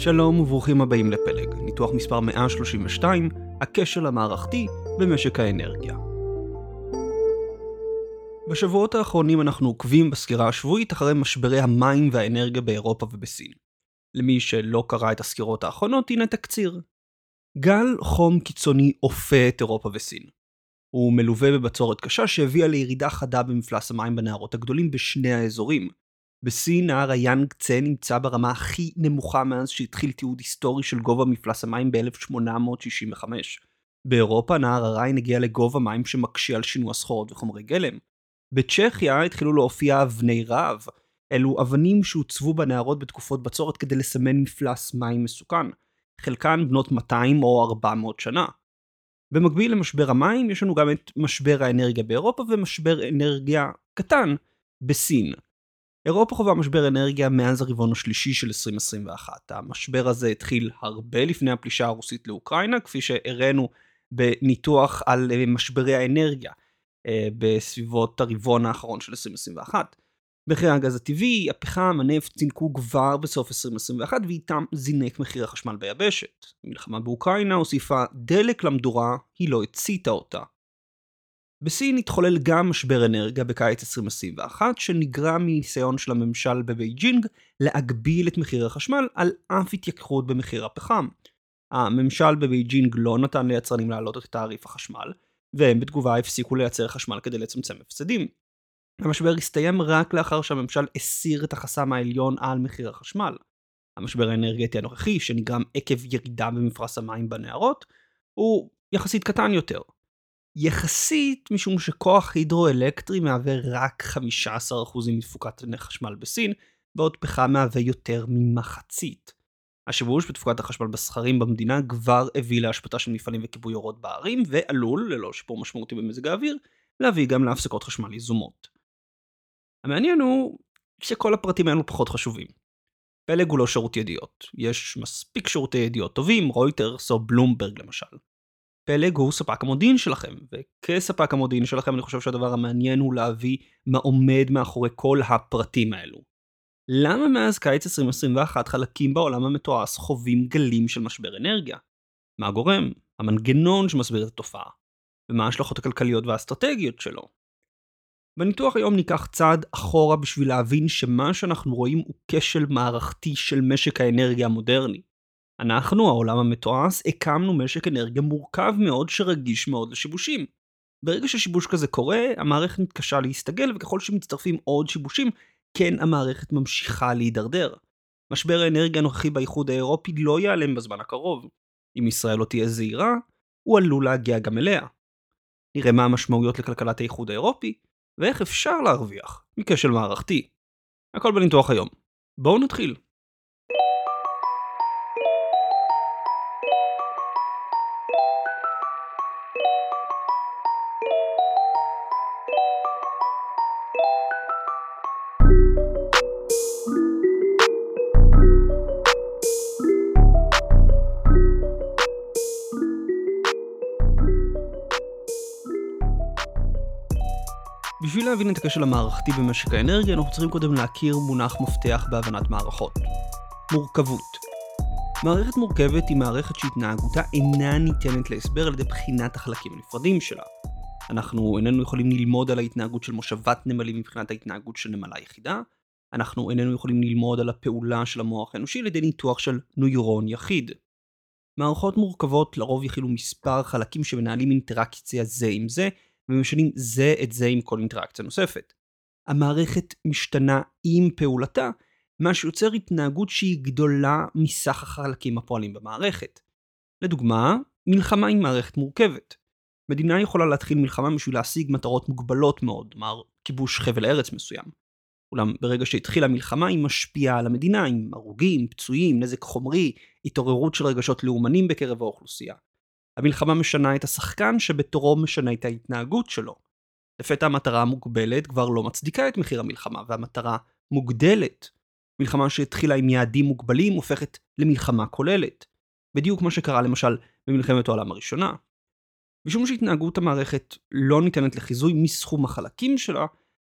שלום וברוכים הבאים לפלג, ניתוח מספר 132, הכשל המערכתי במשק האנרגיה. בשבועות האחרונים אנחנו עוקבים בסקירה השבועית אחרי משברי המים והאנרגיה באירופה ובסין. למי שלא קרא את הסקירות האחרונות, הנה תקציר. גל חום קיצוני אופה את אירופה וסין. הוא מלווה בבצורת קשה שהביאה לירידה חדה במפלס המים בנהרות הגדולים בשני האזורים, בסין נהר היאנג צה נמצא ברמה הכי נמוכה מאז שהתחיל תיעוד היסטורי של גובה מפלס המים ב-1865. באירופה נהר הריין הגיע לגובה מים שמקשה על שינוע סחורות וחומרי גלם. בצ'כיה התחילו להופיע אבני רעב. אלו אבנים שהוצבו בנהרות בתקופות בצורת כדי לסמן מפלס מים מסוכן. חלקן בנות 200 או 400 שנה. במקביל למשבר המים יש לנו גם את משבר האנרגיה באירופה ומשבר אנרגיה קטן בסין. אירופה חווה משבר אנרגיה מאז הרבעון השלישי של 2021. המשבר הזה התחיל הרבה לפני הפלישה הרוסית לאוקראינה, כפי שהראינו בניתוח על אה, משברי האנרגיה אה, בסביבות הרבעון האחרון של 2021. מחירי הגז הטבעי, הפחם, הנפט צינקו כבר בסוף 2021 ואיתם זינק מחיר החשמל ביבשת. המלחמה באוקראינה הוסיפה דלק למדורה, היא לא הציתה אותה. בסין התחולל גם משבר אנרגיה בקיץ 2021 שנגרם מניסיון של הממשל בבייג'ינג להגביל את מחיר החשמל על אף התייקרות במחיר הפחם. הממשל בבייג'ינג לא נתן ליצרנים להעלות את תעריף החשמל, והם בתגובה הפסיקו לייצר חשמל כדי לצמצם הפסדים. המשבר הסתיים רק לאחר שהממשל הסיר את החסם העליון על מחיר החשמל. המשבר האנרגטי הנוכחי, שנגרם עקב ירידה במפלס המים בנהרות, הוא יחסית קטן יותר. יחסית משום שכוח הידרואלקטרי מהווה רק 15% מתפוקת החשמל בסין, בעוד פחם מהווה יותר ממחצית. השיבוש בתפוקת החשמל בסכרים במדינה כבר הביא להשפעה של מפעלים וכיבוי אורות בערים, ועלול, ללא שיפור משמעותי במזג האוויר, להביא גם להפסקות חשמל יזומות. המעניין הוא שכל הפרטים האלו פחות חשובים. פלג הוא לא שירות ידיעות, יש מספיק שירותי ידיעות טובים, רויטרס או בלומברג למשל. פלג הוא ספק המודיעין שלכם, וכספק המודיעין שלכם אני חושב שהדבר המעניין הוא להביא מה עומד מאחורי כל הפרטים האלו. למה מאז קיץ 2021 חלקים בעולם המתועש חווים גלים של משבר אנרגיה? מה הגורם? המנגנון שמסביר את התופעה. ומה ההשלכות הכלכליות והאסטרטגיות שלו? בניתוח היום ניקח צעד אחורה בשביל להבין שמה שאנחנו רואים הוא כשל מערכתי של משק האנרגיה המודרני. אנחנו, העולם המתועש, הקמנו משק אנרגיה מורכב מאוד שרגיש מאוד לשיבושים. ברגע ששיבוש כזה קורה, המערכת מתקשה להסתגל, וככל שמצטרפים עוד שיבושים, כן המערכת ממשיכה להידרדר. משבר האנרגיה הנוכחי באיחוד האירופי לא ייעלם בזמן הקרוב. אם ישראל לא תהיה זהירה, הוא עלול להגיע גם אליה. נראה מה המשמעויות לכלכלת האיחוד האירופי, ואיך אפשר להרוויח מכשל מערכתי. הכל בניתוח היום. בואו נתחיל. להבין את הכשל המערכתי במשק האנרגיה, אנחנו צריכים קודם להכיר מונח מפתח בהבנת מערכות. מורכבות. מערכת מורכבת היא מערכת שהתנהגותה אינה ניתנת להסבר על ידי בחינת החלקים הנפרדים שלה. אנחנו איננו יכולים ללמוד על ההתנהגות של מושבת נמלים מבחינת ההתנהגות של נמלה יחידה, אנחנו איננו יכולים ללמוד על הפעולה של המוח האנושי על ידי ניתוח של נוירון יחיד. מערכות מורכבות לרוב יכילו מספר חלקים שמנהלים אינטראקציה זה עם זה, ומשנים זה את זה עם כל אינטראקציה נוספת. המערכת משתנה עם פעולתה, מה שיוצר התנהגות שהיא גדולה מסך החלקים הפועלים במערכת. לדוגמה, מלחמה עם מערכת מורכבת. מדינה יכולה להתחיל מלחמה בשביל להשיג מטרות מוגבלות מאוד, כלומר כיבוש חבל ארץ מסוים. אולם ברגע שהתחילה המלחמה היא משפיעה על המדינה עם הרוגים, פצועים, נזק חומרי, התעוררות של רגשות לאומנים בקרב האוכלוסייה. המלחמה משנה את השחקן שבתורו משנה את ההתנהגות שלו. לפתע המטרה המוגבלת כבר לא מצדיקה את מחיר המלחמה, והמטרה מוגדלת. מלחמה שהתחילה עם יעדים מוגבלים הופכת למלחמה כוללת. בדיוק מה שקרה למשל במלחמת העולם הראשונה. משום שהתנהגות המערכת לא ניתנת לחיזוי מסכום החלקים שלה,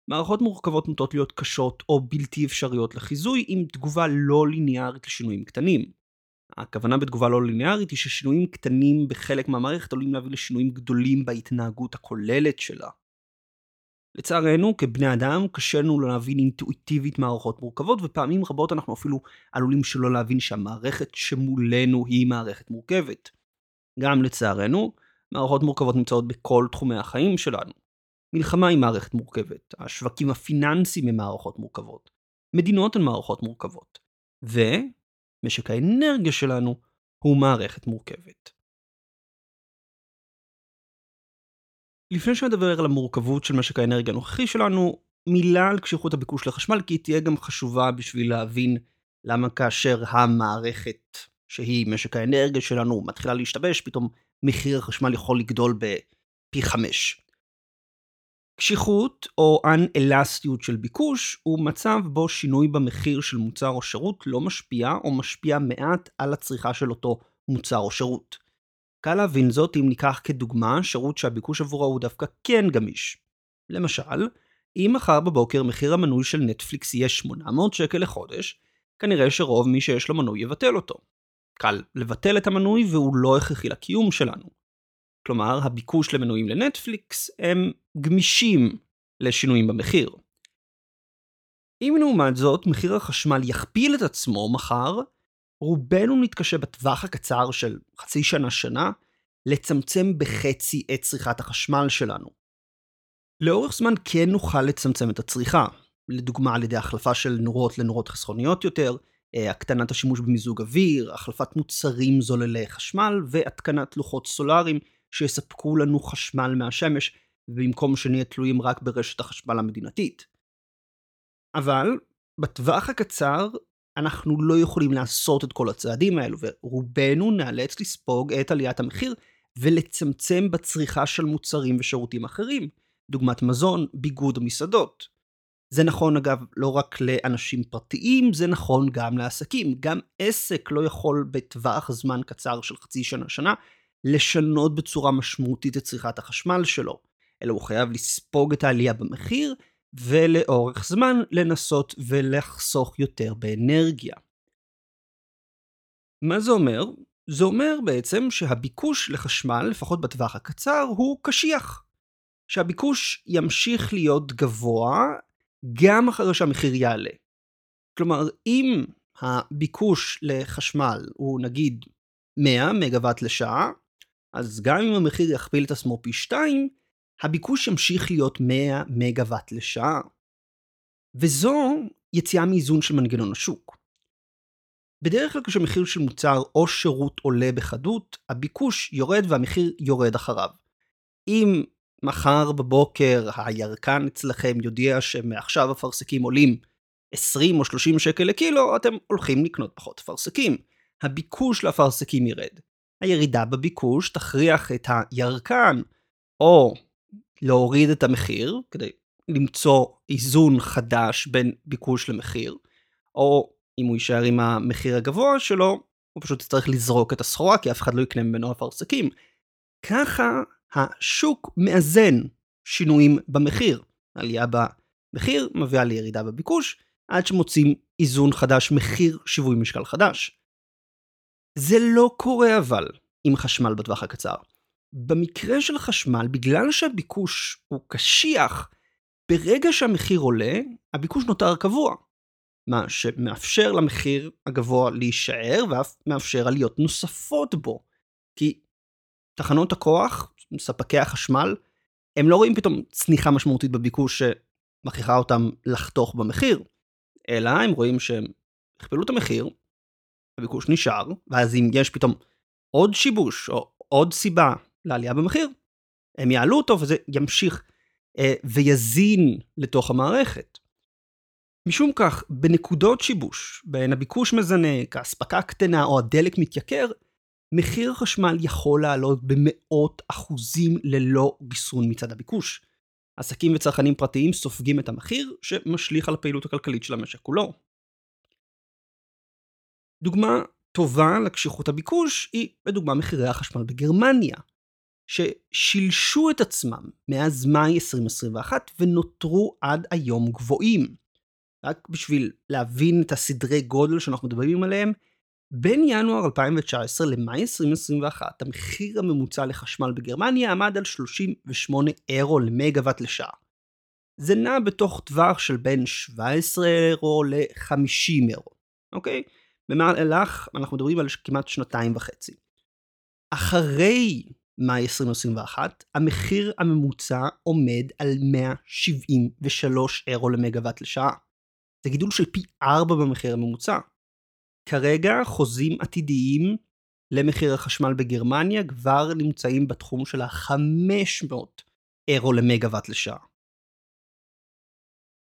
מערכות מורכבות נוטות להיות קשות או בלתי אפשריות לחיזוי עם תגובה לא ליניארית לשינויים קטנים. הכוונה בתגובה לא ליניארית היא ששינויים קטנים בחלק מהמערכת עלולים להביא לשינויים גדולים בהתנהגות הכוללת שלה. לצערנו, כבני אדם, קשה לנו להבין אינטואיטיבית מערכות מורכבות, ופעמים רבות אנחנו אפילו עלולים שלא להבין שהמערכת שמולנו היא מערכת מורכבת. גם לצערנו, מערכות מורכבות נמצאות בכל תחומי החיים שלנו. מלחמה היא מערכת מורכבת, השווקים הפיננסיים הם מערכות מורכבות, מדינות הן מערכות מורכבות, ומשק האנרגיה שלנו הוא מערכת מורכבת. לפני שנדבר על המורכבות של משק האנרגיה הנוכחי שלנו, מילה על קשיחות הביקוש לחשמל, כי היא תהיה גם חשובה בשביל להבין למה כאשר המערכת, שהיא משק האנרגיה שלנו, מתחילה להשתבש, פתאום מחיר החשמל יכול לגדול בפי חמש. קשיחות או אנ-אלסטיות של ביקוש הוא מצב בו שינוי במחיר של מוצר או שירות לא משפיע או משפיע מעט על הצריכה של אותו מוצר או שירות. קל להבין זאת אם ניקח כדוגמה שירות שהביקוש עבורו הוא דווקא כן גמיש. למשל, אם מחר בבוקר מחיר המנוי של נטפליקס יהיה 800 שקל לחודש, כנראה שרוב מי שיש לו מנוי יבטל אותו. קל לבטל את המנוי והוא לא הכרחי לקיום שלנו. כלומר, הביקוש למנויים לנטפליקס הם גמישים לשינויים במחיר. אם לעומת זאת מחיר החשמל יכפיל את עצמו מחר, רובנו נתקשה בטווח הקצר של חצי שנה-שנה לצמצם בחצי את צריכת החשמל שלנו. לאורך זמן כן נוכל לצמצם את הצריכה, לדוגמה על ידי החלפה של נורות לנורות חסכוניות יותר, אה, הקטנת השימוש במיזוג אוויר, החלפת מוצרים זוללי חשמל והתקנת לוחות סולאריים שיספקו לנו חשמל מהשמש, במקום שנהיה תלויים רק ברשת החשמל המדינתית. אבל בטווח הקצר אנחנו לא יכולים לעשות את כל הצעדים האלו, ורובנו נאלץ לספוג את עליית המחיר ולצמצם בצריכה של מוצרים ושירותים אחרים, דוגמת מזון, ביגוד או מסעדות. זה נכון אגב לא רק לאנשים פרטיים, זה נכון גם לעסקים. גם עסק לא יכול בטווח זמן קצר של חצי שנה-שנה לשנות בצורה משמעותית את צריכת החשמל שלו, אלא הוא חייב לספוג את העלייה במחיר ולאורך זמן לנסות ולחסוך יותר באנרגיה. מה זה אומר? זה אומר בעצם שהביקוש לחשמל, לפחות בטווח הקצר, הוא קשיח. שהביקוש ימשיך להיות גבוה גם אחרי שהמחיר יעלה. כלומר, אם הביקוש לחשמל הוא נגיד 100 מגוואט לשעה, אז גם אם המחיר יכפיל את עצמו פי 2, הביקוש ימשיך להיות 100 מגוואט לשעה. וזו יציאה מאיזון של מנגנון השוק. בדרך כלל כשמחיר של מוצר או שירות עולה בחדות, הביקוש יורד והמחיר יורד אחריו. אם מחר בבוקר הירקן אצלכם יודיע שמעכשיו אפרסקים עולים 20 או 30 שקל לקילו, אתם הולכים לקנות פחות אפרסקים. הביקוש לאפרסקים ירד. הירידה בביקוש תכריח את הירקן או להוריד את המחיר כדי למצוא איזון חדש בין ביקוש למחיר, או אם הוא יישאר עם המחיר הגבוה שלו, הוא פשוט יצטרך לזרוק את הסחורה כי אף אחד לא יקנה ממנו אפרסקים. ככה השוק מאזן שינויים במחיר. עלייה במחיר מביאה לירידה בביקוש, עד שמוצאים איזון חדש, מחיר שיווי משקל חדש. זה לא קורה אבל עם חשמל בטווח הקצר. במקרה של חשמל, בגלל שהביקוש הוא קשיח, ברגע שהמחיר עולה, הביקוש נותר קבוע. מה שמאפשר למחיר הגבוה להישאר ואף מאפשר עליות נוספות בו. כי תחנות הכוח, ספקי החשמל, הם לא רואים פתאום צניחה משמעותית בביקוש שמכריחה אותם לחתוך במחיר, אלא הם רואים שהם הכפלו את המחיר, הביקוש נשאר, ואז אם יש פתאום עוד שיבוש או עוד סיבה לעלייה במחיר, הם יעלו אותו וזה ימשיך אה, ויזין לתוך המערכת. משום כך, בנקודות שיבוש, בהן הביקוש מזנק, האספקה קטנה או הדלק מתייקר, מחיר החשמל יכול לעלות במאות אחוזים ללא גיסרון מצד הביקוש. עסקים וצרכנים פרטיים סופגים את המחיר, שמשליך על הפעילות הכלכלית של המשק כולו. דוגמה טובה לקשיחות הביקוש היא לדוגמה מחירי החשמל בגרמניה, ששילשו את עצמם מאז מאי 2021 ונותרו עד היום גבוהים. רק בשביל להבין את הסדרי גודל שאנחנו מדברים עליהם, בין ינואר 2019 למאי 2021, המחיר הממוצע לחשמל בגרמניה עמד על 38 אירו למגוואט לשעה. זה נע בתוך טווח של בין 17 אירו ל-50 אירו, אוקיי? במהלך אנחנו מדברים על כמעט שנתיים וחצי. אחרי מאי 2021, המחיר הממוצע עומד על 173 אירו למגוואט לשעה. זה גידול של פי 4 במחיר הממוצע. כרגע חוזים עתידיים למחיר החשמל בגרמניה כבר נמצאים בתחום של ה-500 אירו למגוואט לשעה.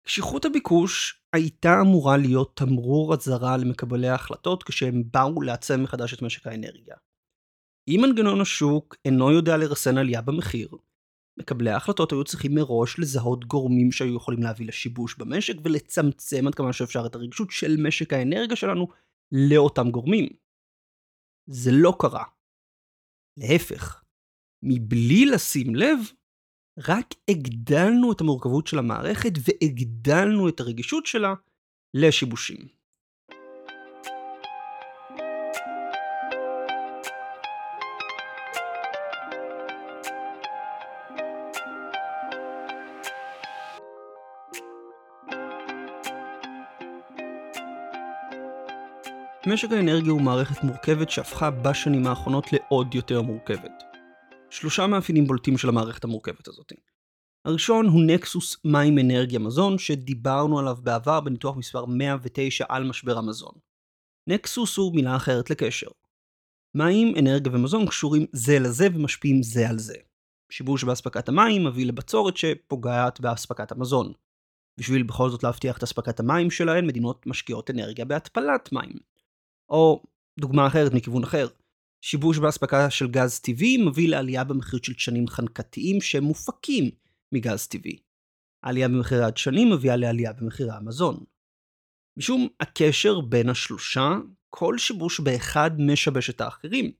קשיחות הביקוש הייתה אמורה להיות תמרור אזהרה למקבלי ההחלטות כשהם באו לעצם מחדש את משק האנרגיה. אם מנגנון השוק אינו יודע לרסן עלייה במחיר, מקבלי ההחלטות היו צריכים מראש לזהות גורמים שהיו יכולים להביא לשיבוש במשק ולצמצם עד כמה שאפשר את הרגישות של משק האנרגיה שלנו לאותם גורמים. זה לא קרה. להפך, מבלי לשים לב, רק הגדלנו את המורכבות של המערכת והגדלנו את הרגישות שלה לשיבושים. משק האנרגיה הוא מערכת מורכבת שהפכה בשנים האחרונות לעוד יותר מורכבת. שלושה מאפיינים בולטים של המערכת המורכבת הזאת. הראשון הוא נקסוס מים אנרגיה מזון שדיברנו עליו בעבר בניתוח מספר 109 על משבר המזון. נקסוס הוא מילה אחרת לקשר. מים, אנרגיה ומזון קשורים זה לזה ומשפיעים זה על זה. שיבוש באספקת המים מביא לבצורת שפוגעת באספקת המזון. בשביל בכל זאת להבטיח את אספקת המים שלהן, מדינות משקיעות אנרגיה בהתפלת מים. או דוגמה אחרת מכיוון אחר, שיבוש באספקה של גז טבעי מביא לעלייה במחיר של דשנים חנקתיים שהם מופקים מגז טבעי. העלייה במחירי הדשנים מביאה לעלייה במחירי המזון. משום הקשר בין השלושה, כל שיבוש באחד משבש את האחרים,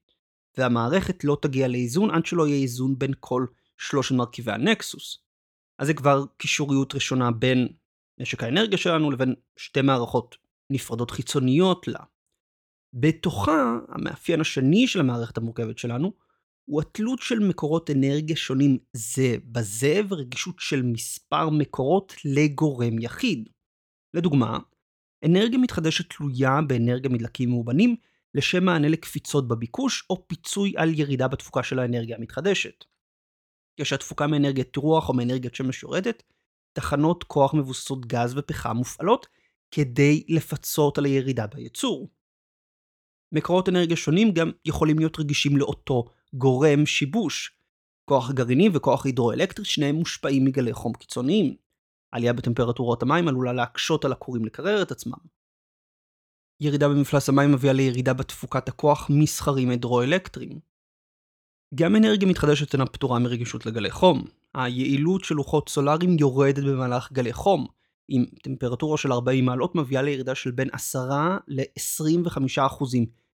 והמערכת לא תגיע לאיזון עד שלא יהיה איזון בין כל שלושת מרכיבי הנקסוס. אז זה כבר קישוריות ראשונה בין משק האנרגיה שלנו לבין שתי מערכות נפרדות חיצוניות לה. בתוכה, המאפיין השני של המערכת המורכבת שלנו, הוא התלות של מקורות אנרגיה שונים זה בזה ורגישות של מספר מקורות לגורם יחיד. לדוגמה, אנרגיה מתחדשת תלויה באנרגיה מדלקים מאובנים לשם מענה לקפיצות בביקוש או פיצוי על ירידה בתפוקה של האנרגיה המתחדשת. כשהתפוקה מאנרגיית רוח או מאנרגיית שמש יורדת, תחנות כוח מבוססות גז ופחם מופעלות כדי לפצות על הירידה בייצור. מקורות אנרגיה שונים גם יכולים להיות רגישים לאותו גורם שיבוש. כוח גרעיני וכוח הידרואלקטרי שניהם מושפעים מגלי חום קיצוניים. עלייה בטמפרטורות המים עלולה להקשות על הכורים לקרר את עצמם. ירידה במפלס המים מביאה לירידה בתפוקת הכוח מסחרים הידרואלקטריים. גם אנרגיה מתחדשת אינה פטורה מרגישות לגלי חום. היעילות של לוחות סולאריים יורדת במהלך גלי חום, עם טמפרטורה של 40 מעלות מביאה לירידה של בין 10 ל-25%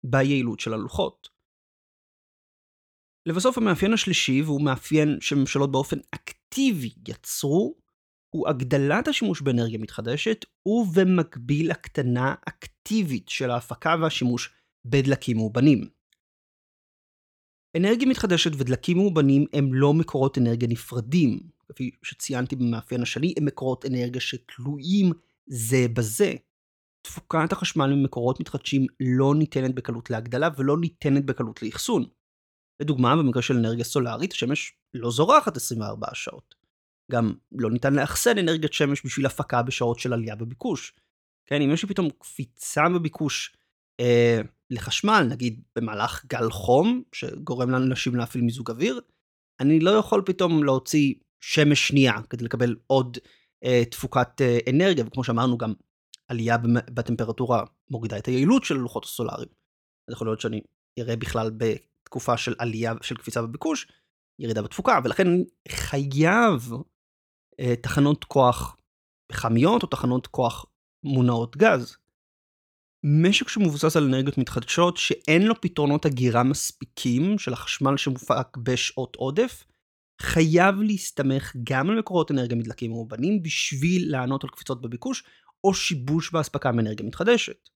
ביעילות של הלוחות. לבסוף המאפיין השלישי, והוא מאפיין שממשלות באופן אקטיבי יצרו, הוא הגדלת השימוש באנרגיה מתחדשת, ובמקביל הקטנה אקטיבית של ההפקה והשימוש בדלקים מאובנים. אנרגיה מתחדשת ודלקים מאובנים הם לא מקורות אנרגיה נפרדים, כפי שציינתי במאפיין השני, הם מקורות אנרגיה שתלויים זה בזה. תפוקת החשמל ממקורות מתחדשים לא ניתנת בקלות להגדלה ולא ניתנת בקלות לאחסון. לדוגמה, במקרה של אנרגיה סולארית, השמש לא זורחת 24 שעות. גם לא ניתן לאחסן אנרגיית שמש בשביל הפקה בשעות של עלייה בביקוש. כן, אם יש לי פתאום קפיצה בביקוש אה, לחשמל, נגיד במהלך גל חום, שגורם לאנשים להפעיל מיזוג אוויר, אני לא יכול פתאום להוציא שמש שנייה כדי לקבל עוד אה, תפוקת אה, אנרגיה, וכמו שאמרנו גם עלייה בטמפרטורה מורידה את היעילות של הלוחות הסולאריים. אז יכול להיות שאני אראה בכלל בתקופה של עלייה של קפיצה בביקוש, ירידה בתפוקה, ולכן חייב אה, תחנות כוח פחמיות או תחנות כוח מונעות גז. משק שמבוסס על אנרגיות מתחדשות שאין לו פתרונות הגירה מספיקים של החשמל שמופק בשעות עודף, חייב להסתמך גם על מקורות אנרגיה מדלקים מאובנים בשביל לענות על קפיצות בביקוש או שיבוש באספקה מאנרגיה מתחדשת.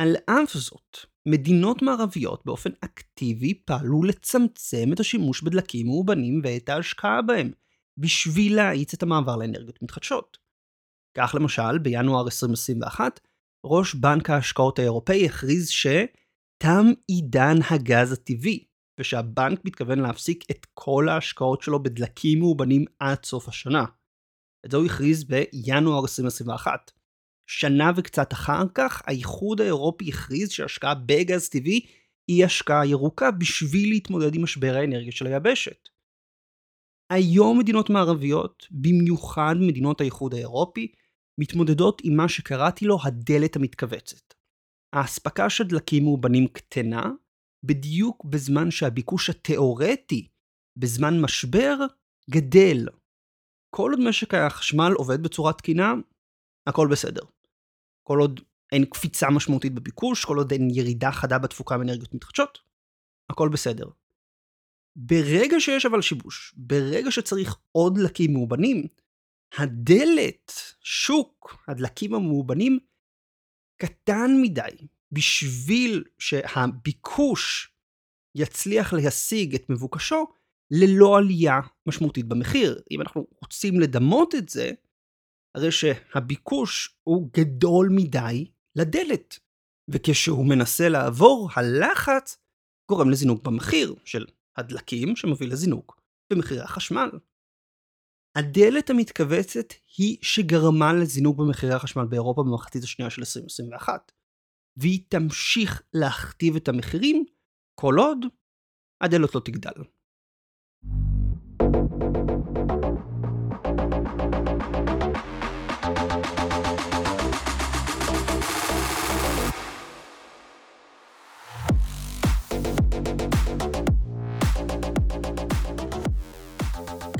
על אף זאת, מדינות מערביות באופן אקטיבי פעלו לצמצם את השימוש בדלקים מאובנים ואת ההשקעה בהם, בשביל להאיץ את המעבר לאנרגיות מתחדשות. כך למשל, בינואר 2021, ראש בנק ההשקעות האירופאי הכריז שתם עידן הגז הטבעי, ושהבנק מתכוון להפסיק את כל ההשקעות שלו בדלקים מאובנים עד סוף השנה. את זה הוא הכריז בינואר 2021. שנה וקצת אחר כך, האיחוד האירופי הכריז שהשקעה בגז טבעי היא השקעה ירוקה בשביל להתמודד עם משבר האנרגיה של היבשת. היום מדינות מערביות, במיוחד מדינות האיחוד האירופי, מתמודדות עם מה שקראתי לו הדלת המתכווצת. האספקה של דלקים מאובנים קטנה, בדיוק בזמן שהביקוש התאורטי בזמן משבר גדל. כל עוד משק החשמל עובד בצורה תקינה, הכל בסדר. כל עוד אין קפיצה משמעותית בביקוש, כל עוד אין ירידה חדה בתפוקה מאנרגיות מתחדשות, הכל בסדר. ברגע שיש אבל שיבוש, ברגע שצריך עוד דלקים מאובנים, הדלת, שוק הדלקים המאובנים, קטן מדי בשביל שהביקוש יצליח להשיג את מבוקשו ללא עלייה משמעותית במחיר. אם אנחנו רוצים לדמות את זה, הרי שהביקוש הוא גדול מדי לדלת, וכשהוא מנסה לעבור, הלחץ גורם לזינוק במחיר של הדלקים שמוביל לזינוק במחירי החשמל. הדלת המתכווצת היא שגרמה לזינוק במחירי החשמל באירופה במחצית השנייה של 2021, והיא תמשיך להכתיב את המחירים כל עוד הדלת לא תגדל.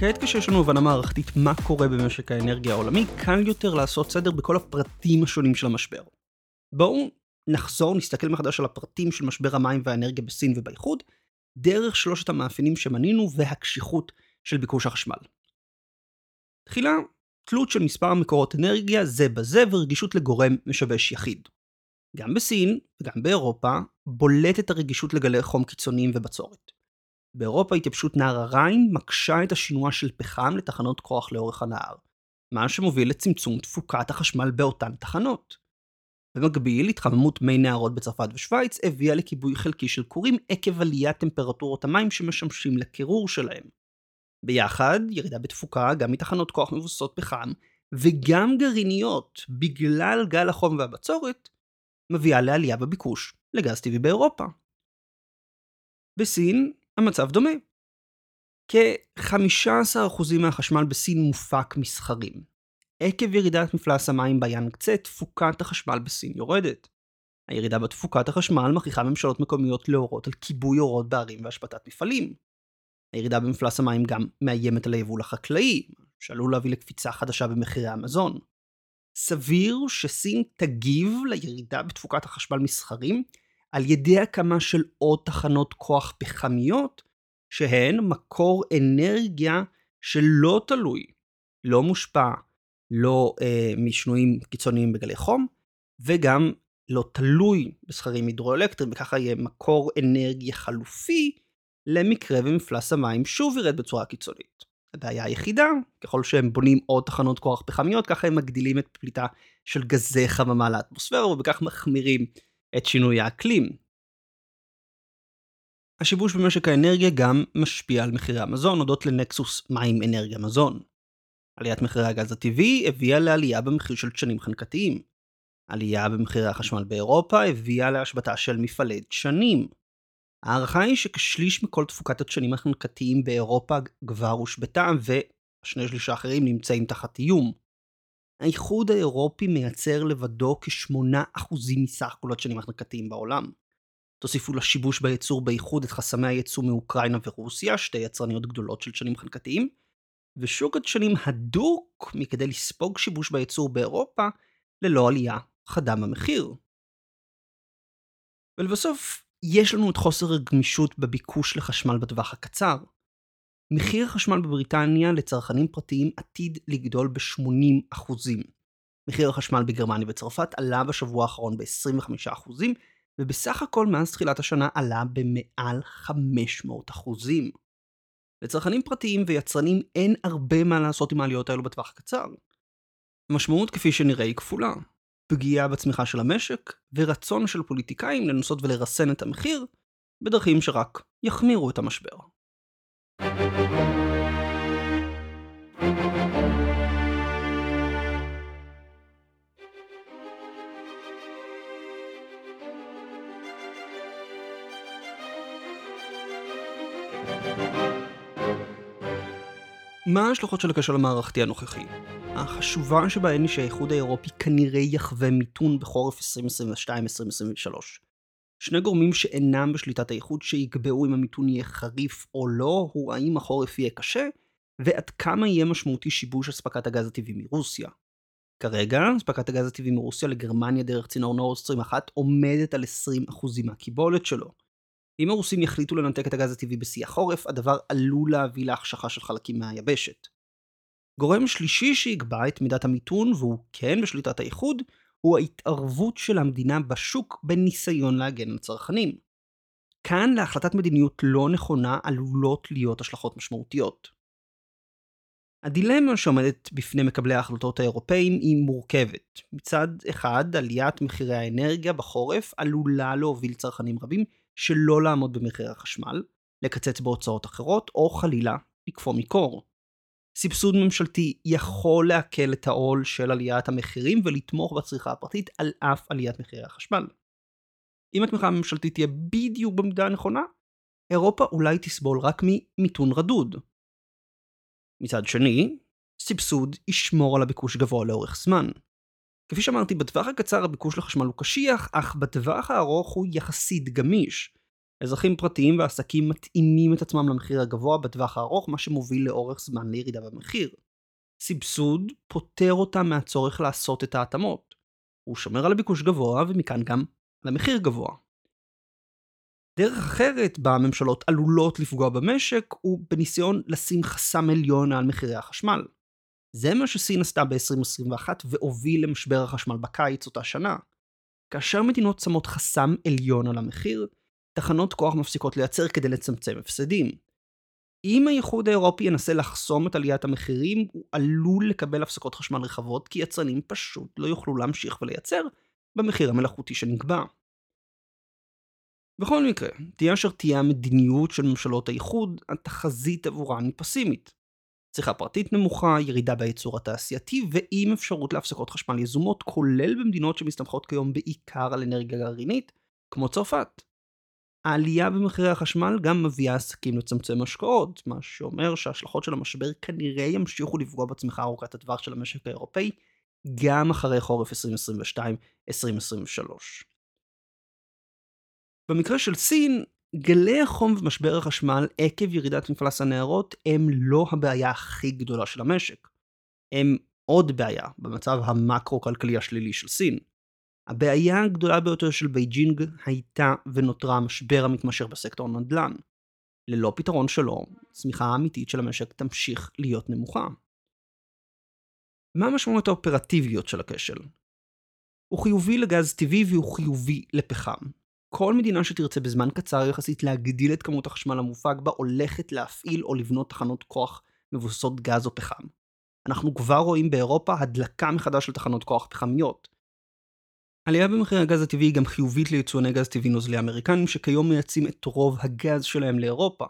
כעת כשיש לנו הבנה מערכתית מה קורה במשק האנרגיה העולמי, קל יותר לעשות סדר בכל הפרטים השונים של המשבר. בואו נחזור, נסתכל מחדש על הפרטים של משבר המים והאנרגיה בסין ובאיחוד, דרך שלושת המאפיינים שמנינו והקשיחות של ביקוש החשמל. תחילה, תלות של מספר מקורות אנרגיה זה בזה ורגישות לגורם משבש יחיד. גם בסין וגם באירופה בולטת הרגישות לגלי חום קיצוניים ובצורת. באירופה התייבשות נהר הריין מקשה את השינוע של פחם לתחנות כוח לאורך הנהר, מה שמוביל לצמצום תפוקת החשמל באותן תחנות. במקביל, התחממות מי נהרות בצרפת ושוויץ הביאה לכיבוי חלקי של כורים עקב עליית טמפרטורות המים שמשמשים לקירור שלהם. ביחד, ירידה בתפוקה גם מתחנות כוח מבוססות פחם, וגם גרעיניות, בגלל גל החום והבצורת, מביאה לעלייה בביקוש לגז טבעי באירופה. בסין, המצב דומה. כ-15% מהחשמל בסין מופק מסחרים. עקב ירידת מפלס המים ביאנגצה, תפוקת החשמל בסין יורדת. הירידה בתפוקת החשמל מכריחה ממשלות מקומיות להורות על כיבוי אורות בערים והשבתת מפעלים. הירידה במפלס המים גם מאיימת על היבול החקלאי, שעלול להביא לקפיצה חדשה במחירי המזון. סביר שסין תגיב לירידה בתפוקת החשמל מסחרים על ידי הקמה של עוד תחנות כוח פחמיות, שהן מקור אנרגיה שלא תלוי, לא מושפע, לא אה, משינויים קיצוניים בגלי חום, וגם לא תלוי בסכרים הידרואלקטריים, וככה יהיה מקור אנרגיה חלופי למקרה ומפלס המים שוב ירד בצורה קיצונית. הבעיה היחידה, ככל שהם בונים עוד תחנות כוח פחמיות, ככה הם מגדילים את פליטה של גזי חממה לאטמוספירה, ובכך מחמירים את שינוי האקלים. השיבוש במשק האנרגיה גם משפיע על מחירי המזון הודות לנקסוס מים אנרגיה מזון. עליית מחירי הגז הטבעי הביאה לעלייה במחיר של דשנים חנקתיים. עלייה במחירי החשמל באירופה הביאה להשבתה של מפעלי דשנים. ההערכה היא שכשליש מכל תפוקת הדשנים החנקתיים באירופה כבר הושבתה, ושני שליש האחרים נמצאים תחת איום. האיחוד האירופי מייצר לבדו כ-8% מסך כל הדשנים החנקתיים בעולם. תוסיפו לשיבוש בייצור באיחוד את חסמי הייצוא מאוקראינה ורוסיה, שתי יצרניות גדולות של דשנים חנקתיים, ושוק הדשנים הדוק מכדי לספוג שיבוש בייצור באירופה ללא עלייה חדה במחיר. ולבסוף, יש לנו את חוסר הגמישות בביקוש לחשמל בטווח הקצר. מחיר החשמל בבריטניה לצרכנים פרטיים עתיד לגדול ב-80%. מחיר החשמל בגרמניה וצרפת עלה בשבוע האחרון ב-25%, ובסך הכל מאז תחילת השנה עלה במעל 500%. לצרכנים פרטיים ויצרנים אין הרבה מה לעשות עם העליות האלו בטווח הקצר. המשמעות כפי שנראה היא כפולה. פגיעה בצמיחה של המשק, ורצון של פוליטיקאים לנסות ולרסן את המחיר, בדרכים שרק יחמירו את המשבר. מה ההשלכות של הכשל המערכתי הנוכחי? החשובה שבהן היא שהאיחוד האירופי כנראה יחווה מיתון בחורף 2022-2023. שני גורמים שאינם בשליטת האיחוד שיקבעו אם המיתון יהיה חריף או לא, הוא האם החורף יהיה קשה, ועד כמה יהיה משמעותי שיבוש אספקת הגז הטבעי מרוסיה. כרגע, אספקת הגז הטבעי מרוסיה לגרמניה דרך צינור נורסטרים 1 עומדת על 20% מהקיבולת שלו. אם הרוסים יחליטו לנתק את הגז הטבעי בשיא החורף, הדבר עלול להביא להחשכה של חלקים מהיבשת. גורם שלישי שיקבע את מידת המיתון, והוא כן בשליטת האיחוד, הוא ההתערבות של המדינה בשוק בניסיון להגן על צרכנים. כאן להחלטת מדיניות לא נכונה עלולות להיות השלכות משמעותיות. הדילמה שעומדת בפני מקבלי ההחלטות האירופאים היא מורכבת. מצד אחד, עליית מחירי האנרגיה בחורף עלולה להוביל צרכנים רבים שלא לעמוד במחיר החשמל, לקצץ בהוצאות אחרות, או חלילה, לקפוא מקור. סבסוד ממשלתי יכול להקל את העול של עליית המחירים ולתמוך בצריכה הפרטית על אף עליית מחירי החשמל. אם התמיכה הממשלתית תהיה בדיוק במידה הנכונה, אירופה אולי תסבול רק ממיתון רדוד. מצד שני, סבסוד ישמור על הביקוש גבוה לאורך זמן. כפי שאמרתי, בטווח הקצר הביקוש לחשמל הוא קשיח, אך בטווח הארוך הוא יחסית גמיש. אזרחים פרטיים ועסקים מתאימים את עצמם למחיר הגבוה בטווח הארוך, מה שמוביל לאורך זמן לירידה במחיר. סבסוד פוטר אותם מהצורך לעשות את ההתאמות. הוא שומר על הביקוש גבוה ומכאן גם על המחיר גבוה. דרך אחרת בה הממשלות עלולות לפגוע במשק הוא בניסיון לשים חסם עליון על מחירי החשמל. זה מה שסין עשתה ב-2021 והוביל למשבר החשמל בקיץ אותה שנה. כאשר מדינות שמות חסם עליון על המחיר, תחנות כוח מפסיקות לייצר כדי לצמצם הפסדים. אם האיחוד האירופי ינסה לחסום את עליית המחירים, הוא עלול לקבל הפסקות חשמל רחבות, כי יצרנים פשוט לא יוכלו להמשיך ולייצר במחיר המלאכותי שנקבע. בכל מקרה, תהיה אשר תהיה המדיניות של ממשלות האיחוד, התחזית עבורן היא פסימית. צריכה פרטית נמוכה, ירידה בייצור התעשייתי, ועם אפשרות להפסקות חשמל יזומות, כולל במדינות שמסתמכות כיום בעיקר על אנרגיה גרעינית, כמו צרפת. העלייה במחירי החשמל גם מביאה עסקים לצמצם השקעות, מה שאומר שההשלכות של המשבר כנראה ימשיכו לפגוע בצמיחה ארוכת הטווח של המשק האירופאי, גם אחרי חורף 2022-2023. במקרה של סין, גלי החום ומשבר החשמל עקב ירידת מפלס הנהרות הם לא הבעיה הכי גדולה של המשק. הם עוד בעיה במצב המקרו-כלכלי השלילי של סין. הבעיה הגדולה ביותר של בייג'ינג הייתה ונותרה המשבר המתמשך בסקטור הנדל"ן. ללא פתרון שלו, הצמיחה האמיתית של המשק תמשיך להיות נמוכה. מה המשמעויות האופרטיביות של הכשל? הוא חיובי לגז טבעי והוא חיובי לפחם. כל מדינה שתרצה בזמן קצר יחסית להגדיל את כמות החשמל המופק בה הולכת להפעיל או לבנות תחנות כוח מבוססות גז או פחם. אנחנו כבר רואים באירופה הדלקה מחדש של תחנות כוח פחמיות. עלייה במחיר הגז הטבעי היא גם חיובית ליצואני גז טבעי נוזלי אמריקנים שכיום מייצאים את רוב הגז שלהם לאירופה.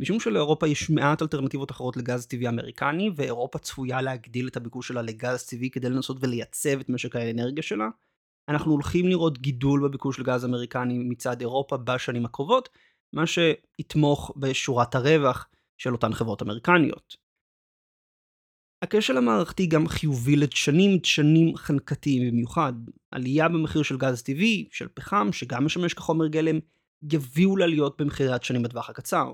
משום שלאירופה יש מעט אלטרנטיבות אחרות לגז טבעי אמריקני ואירופה צפויה להגדיל את הביקוש שלה לגז טבעי כדי לנסות ולייצב את משק האנרגיה שלה, אנחנו הולכים לראות גידול בביקוש לגז אמריקני מצד אירופה בשנים הקרובות, מה שיתמוך בשורת הרווח של אותן חברות אמריקניות. הכשל המערכתי גם חיובי לדשנים, דשנים חנקתיים במיוחד. עלייה במחיר של גז טבעי, של פחם, שגם משמש כחומר גלם, יביאו לעליות במחירי הדשנים בטווח הקצר.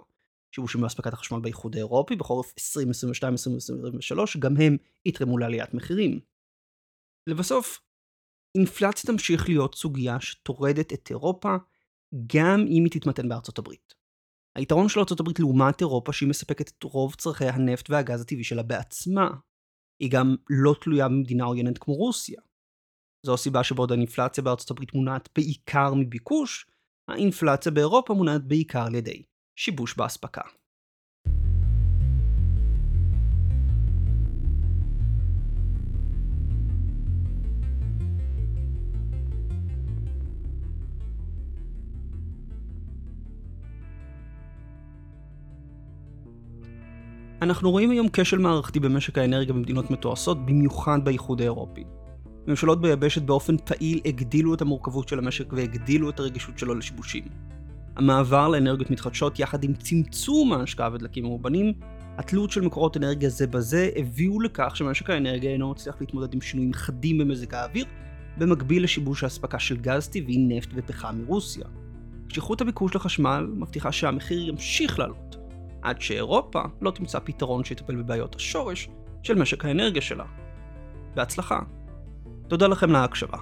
שיבושים באספקת החשמל באיחוד האירופי בחורף 2022-2023, גם הם יתרמו לעליית מחירים. לבסוף, אינפלציה תמשיך להיות סוגיה שטורדת את אירופה, גם אם היא תתמתן בארצות הברית. היתרון של הברית לעומת אירופה שהיא מספקת את רוב צרכי הנפט והגז הטבעי שלה בעצמה. היא גם לא תלויה במדינה עוינת כמו רוסיה. זו הסיבה שבעוד האינפלציה בארצות הברית מונעת בעיקר מביקוש, האינפלציה באירופה מונעת בעיקר על ידי שיבוש באספקה. אנחנו רואים היום כשל מערכתי במשק האנרגיה במדינות מתועשות, במיוחד באיחוד האירופי. ממשלות ביבשת באופן פעיל הגדילו את המורכבות של המשק והגדילו את הרגישות שלו לשיבושים. המעבר לאנרגיות מתחדשות יחד עם צמצום ההשקעה בדלקים מאובנים, התלות של מקורות אנרגיה זה בזה הביאו לכך שמשק האנרגיה אינו מצליח להתמודד עם שינויים חדים במזג האוויר, במקביל לשיבוש האספקה של גז טבעי, נפט ופחם מרוסיה. קשיחות הביקוש לחשמל מבטיחה שהמחיר ימשיך לעלות, עד שאירופה לא תמצא פתרון שיטפל בבעיות השורש של משק האנרגיה שלה. בהצלחה. תודה לכם להקשבה.